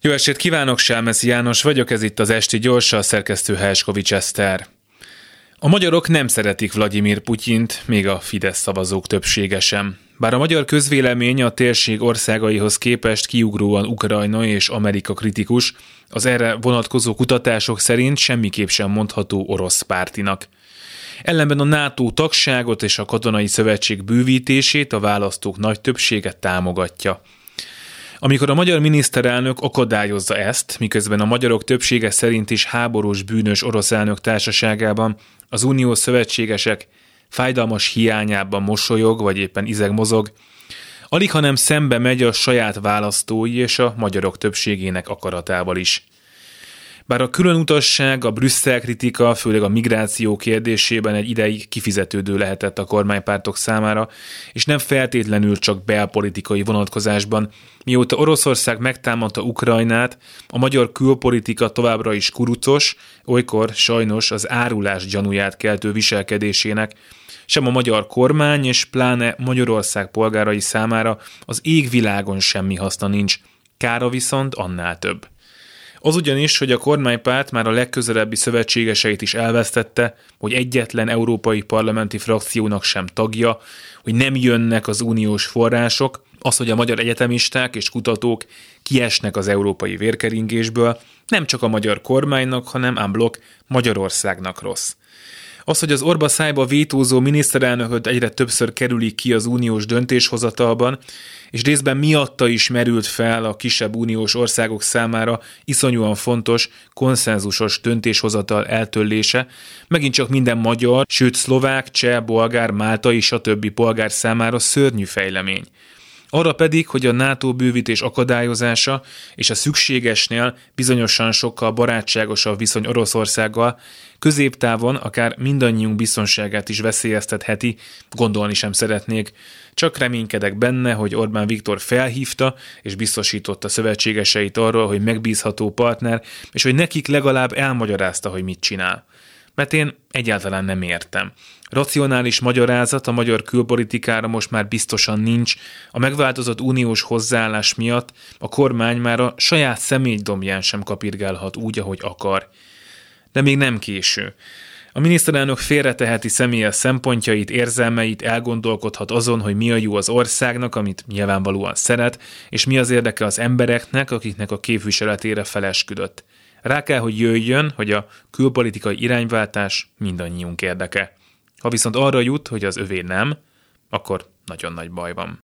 Jó estét kívánok, Selmeszi János vagyok, ez itt az Esti Gyorsa, a szerkesztő Helskovics Eszter. A magyarok nem szeretik Vladimir Putyint, még a Fidesz szavazók többsége sem. Bár a magyar közvélemény a térség országaihoz képest kiugróan Ukrajna és Amerika kritikus, az erre vonatkozó kutatások szerint semmiképp sem mondható orosz pártinak. Ellenben a NATO tagságot és a katonai szövetség bővítését a választók nagy többsége támogatja. Amikor a magyar miniszterelnök akadályozza ezt, miközben a magyarok többsége szerint is háborús bűnös orosz elnök társaságában az unió szövetségesek fájdalmas hiányában mosolyog, vagy éppen izeg mozog, alig hanem szembe megy a saját választói és a magyarok többségének akaratával is. Bár a külön utasság, a Brüsszel kritika, főleg a migráció kérdésében egy ideig kifizetődő lehetett a kormánypártok számára, és nem feltétlenül csak belpolitikai vonatkozásban, mióta Oroszország megtámadta Ukrajnát, a magyar külpolitika továbbra is kurucos, olykor sajnos az árulás gyanúját keltő viselkedésének, sem a magyar kormány és pláne Magyarország polgárai számára az égvilágon semmi haszna nincs, kára viszont annál több. Az ugyanis, hogy a kormánypárt már a legközelebbi szövetségeseit is elvesztette, hogy egyetlen európai parlamenti frakciónak sem tagja, hogy nem jönnek az uniós források, az, hogy a magyar egyetemisták és kutatók kiesnek az európai vérkeringésből, nem csak a magyar kormánynak, hanem ámblok Magyarországnak rossz. Az, hogy az orba szájba vétózó miniszterelnököt egyre többször kerülik ki az uniós döntéshozatalban, és részben miatta is merült fel a kisebb uniós országok számára iszonyúan fontos, konszenzusos döntéshozatal eltöllése, megint csak minden magyar, sőt szlovák, cseh, bolgár, máltai, stb. polgár számára szörnyű fejlemény. Arra pedig, hogy a NATO bővítés akadályozása és a szükségesnél bizonyosan sokkal barátságosabb viszony Oroszországgal középtávon akár mindannyiunk biztonságát is veszélyeztetheti, gondolni sem szeretnék. Csak reménykedek benne, hogy Orbán Viktor felhívta és biztosította szövetségeseit arról, hogy megbízható partner, és hogy nekik legalább elmagyarázta, hogy mit csinál. Mert én egyáltalán nem értem. Racionális magyarázat a magyar külpolitikára most már biztosan nincs, a megváltozott uniós hozzáállás miatt a kormány már a saját személydomján sem kapirgálhat úgy, ahogy akar. De még nem késő. A miniszterelnök félreteheti személyes szempontjait, érzelmeit, elgondolkodhat azon, hogy mi a jó az országnak, amit nyilvánvalóan szeret, és mi az érdeke az embereknek, akiknek a képviseletére felesküdött. Rá kell, hogy jöjjön, hogy a külpolitikai irányváltás mindannyiunk érdeke. Ha viszont arra jut, hogy az övé nem, akkor nagyon nagy baj van.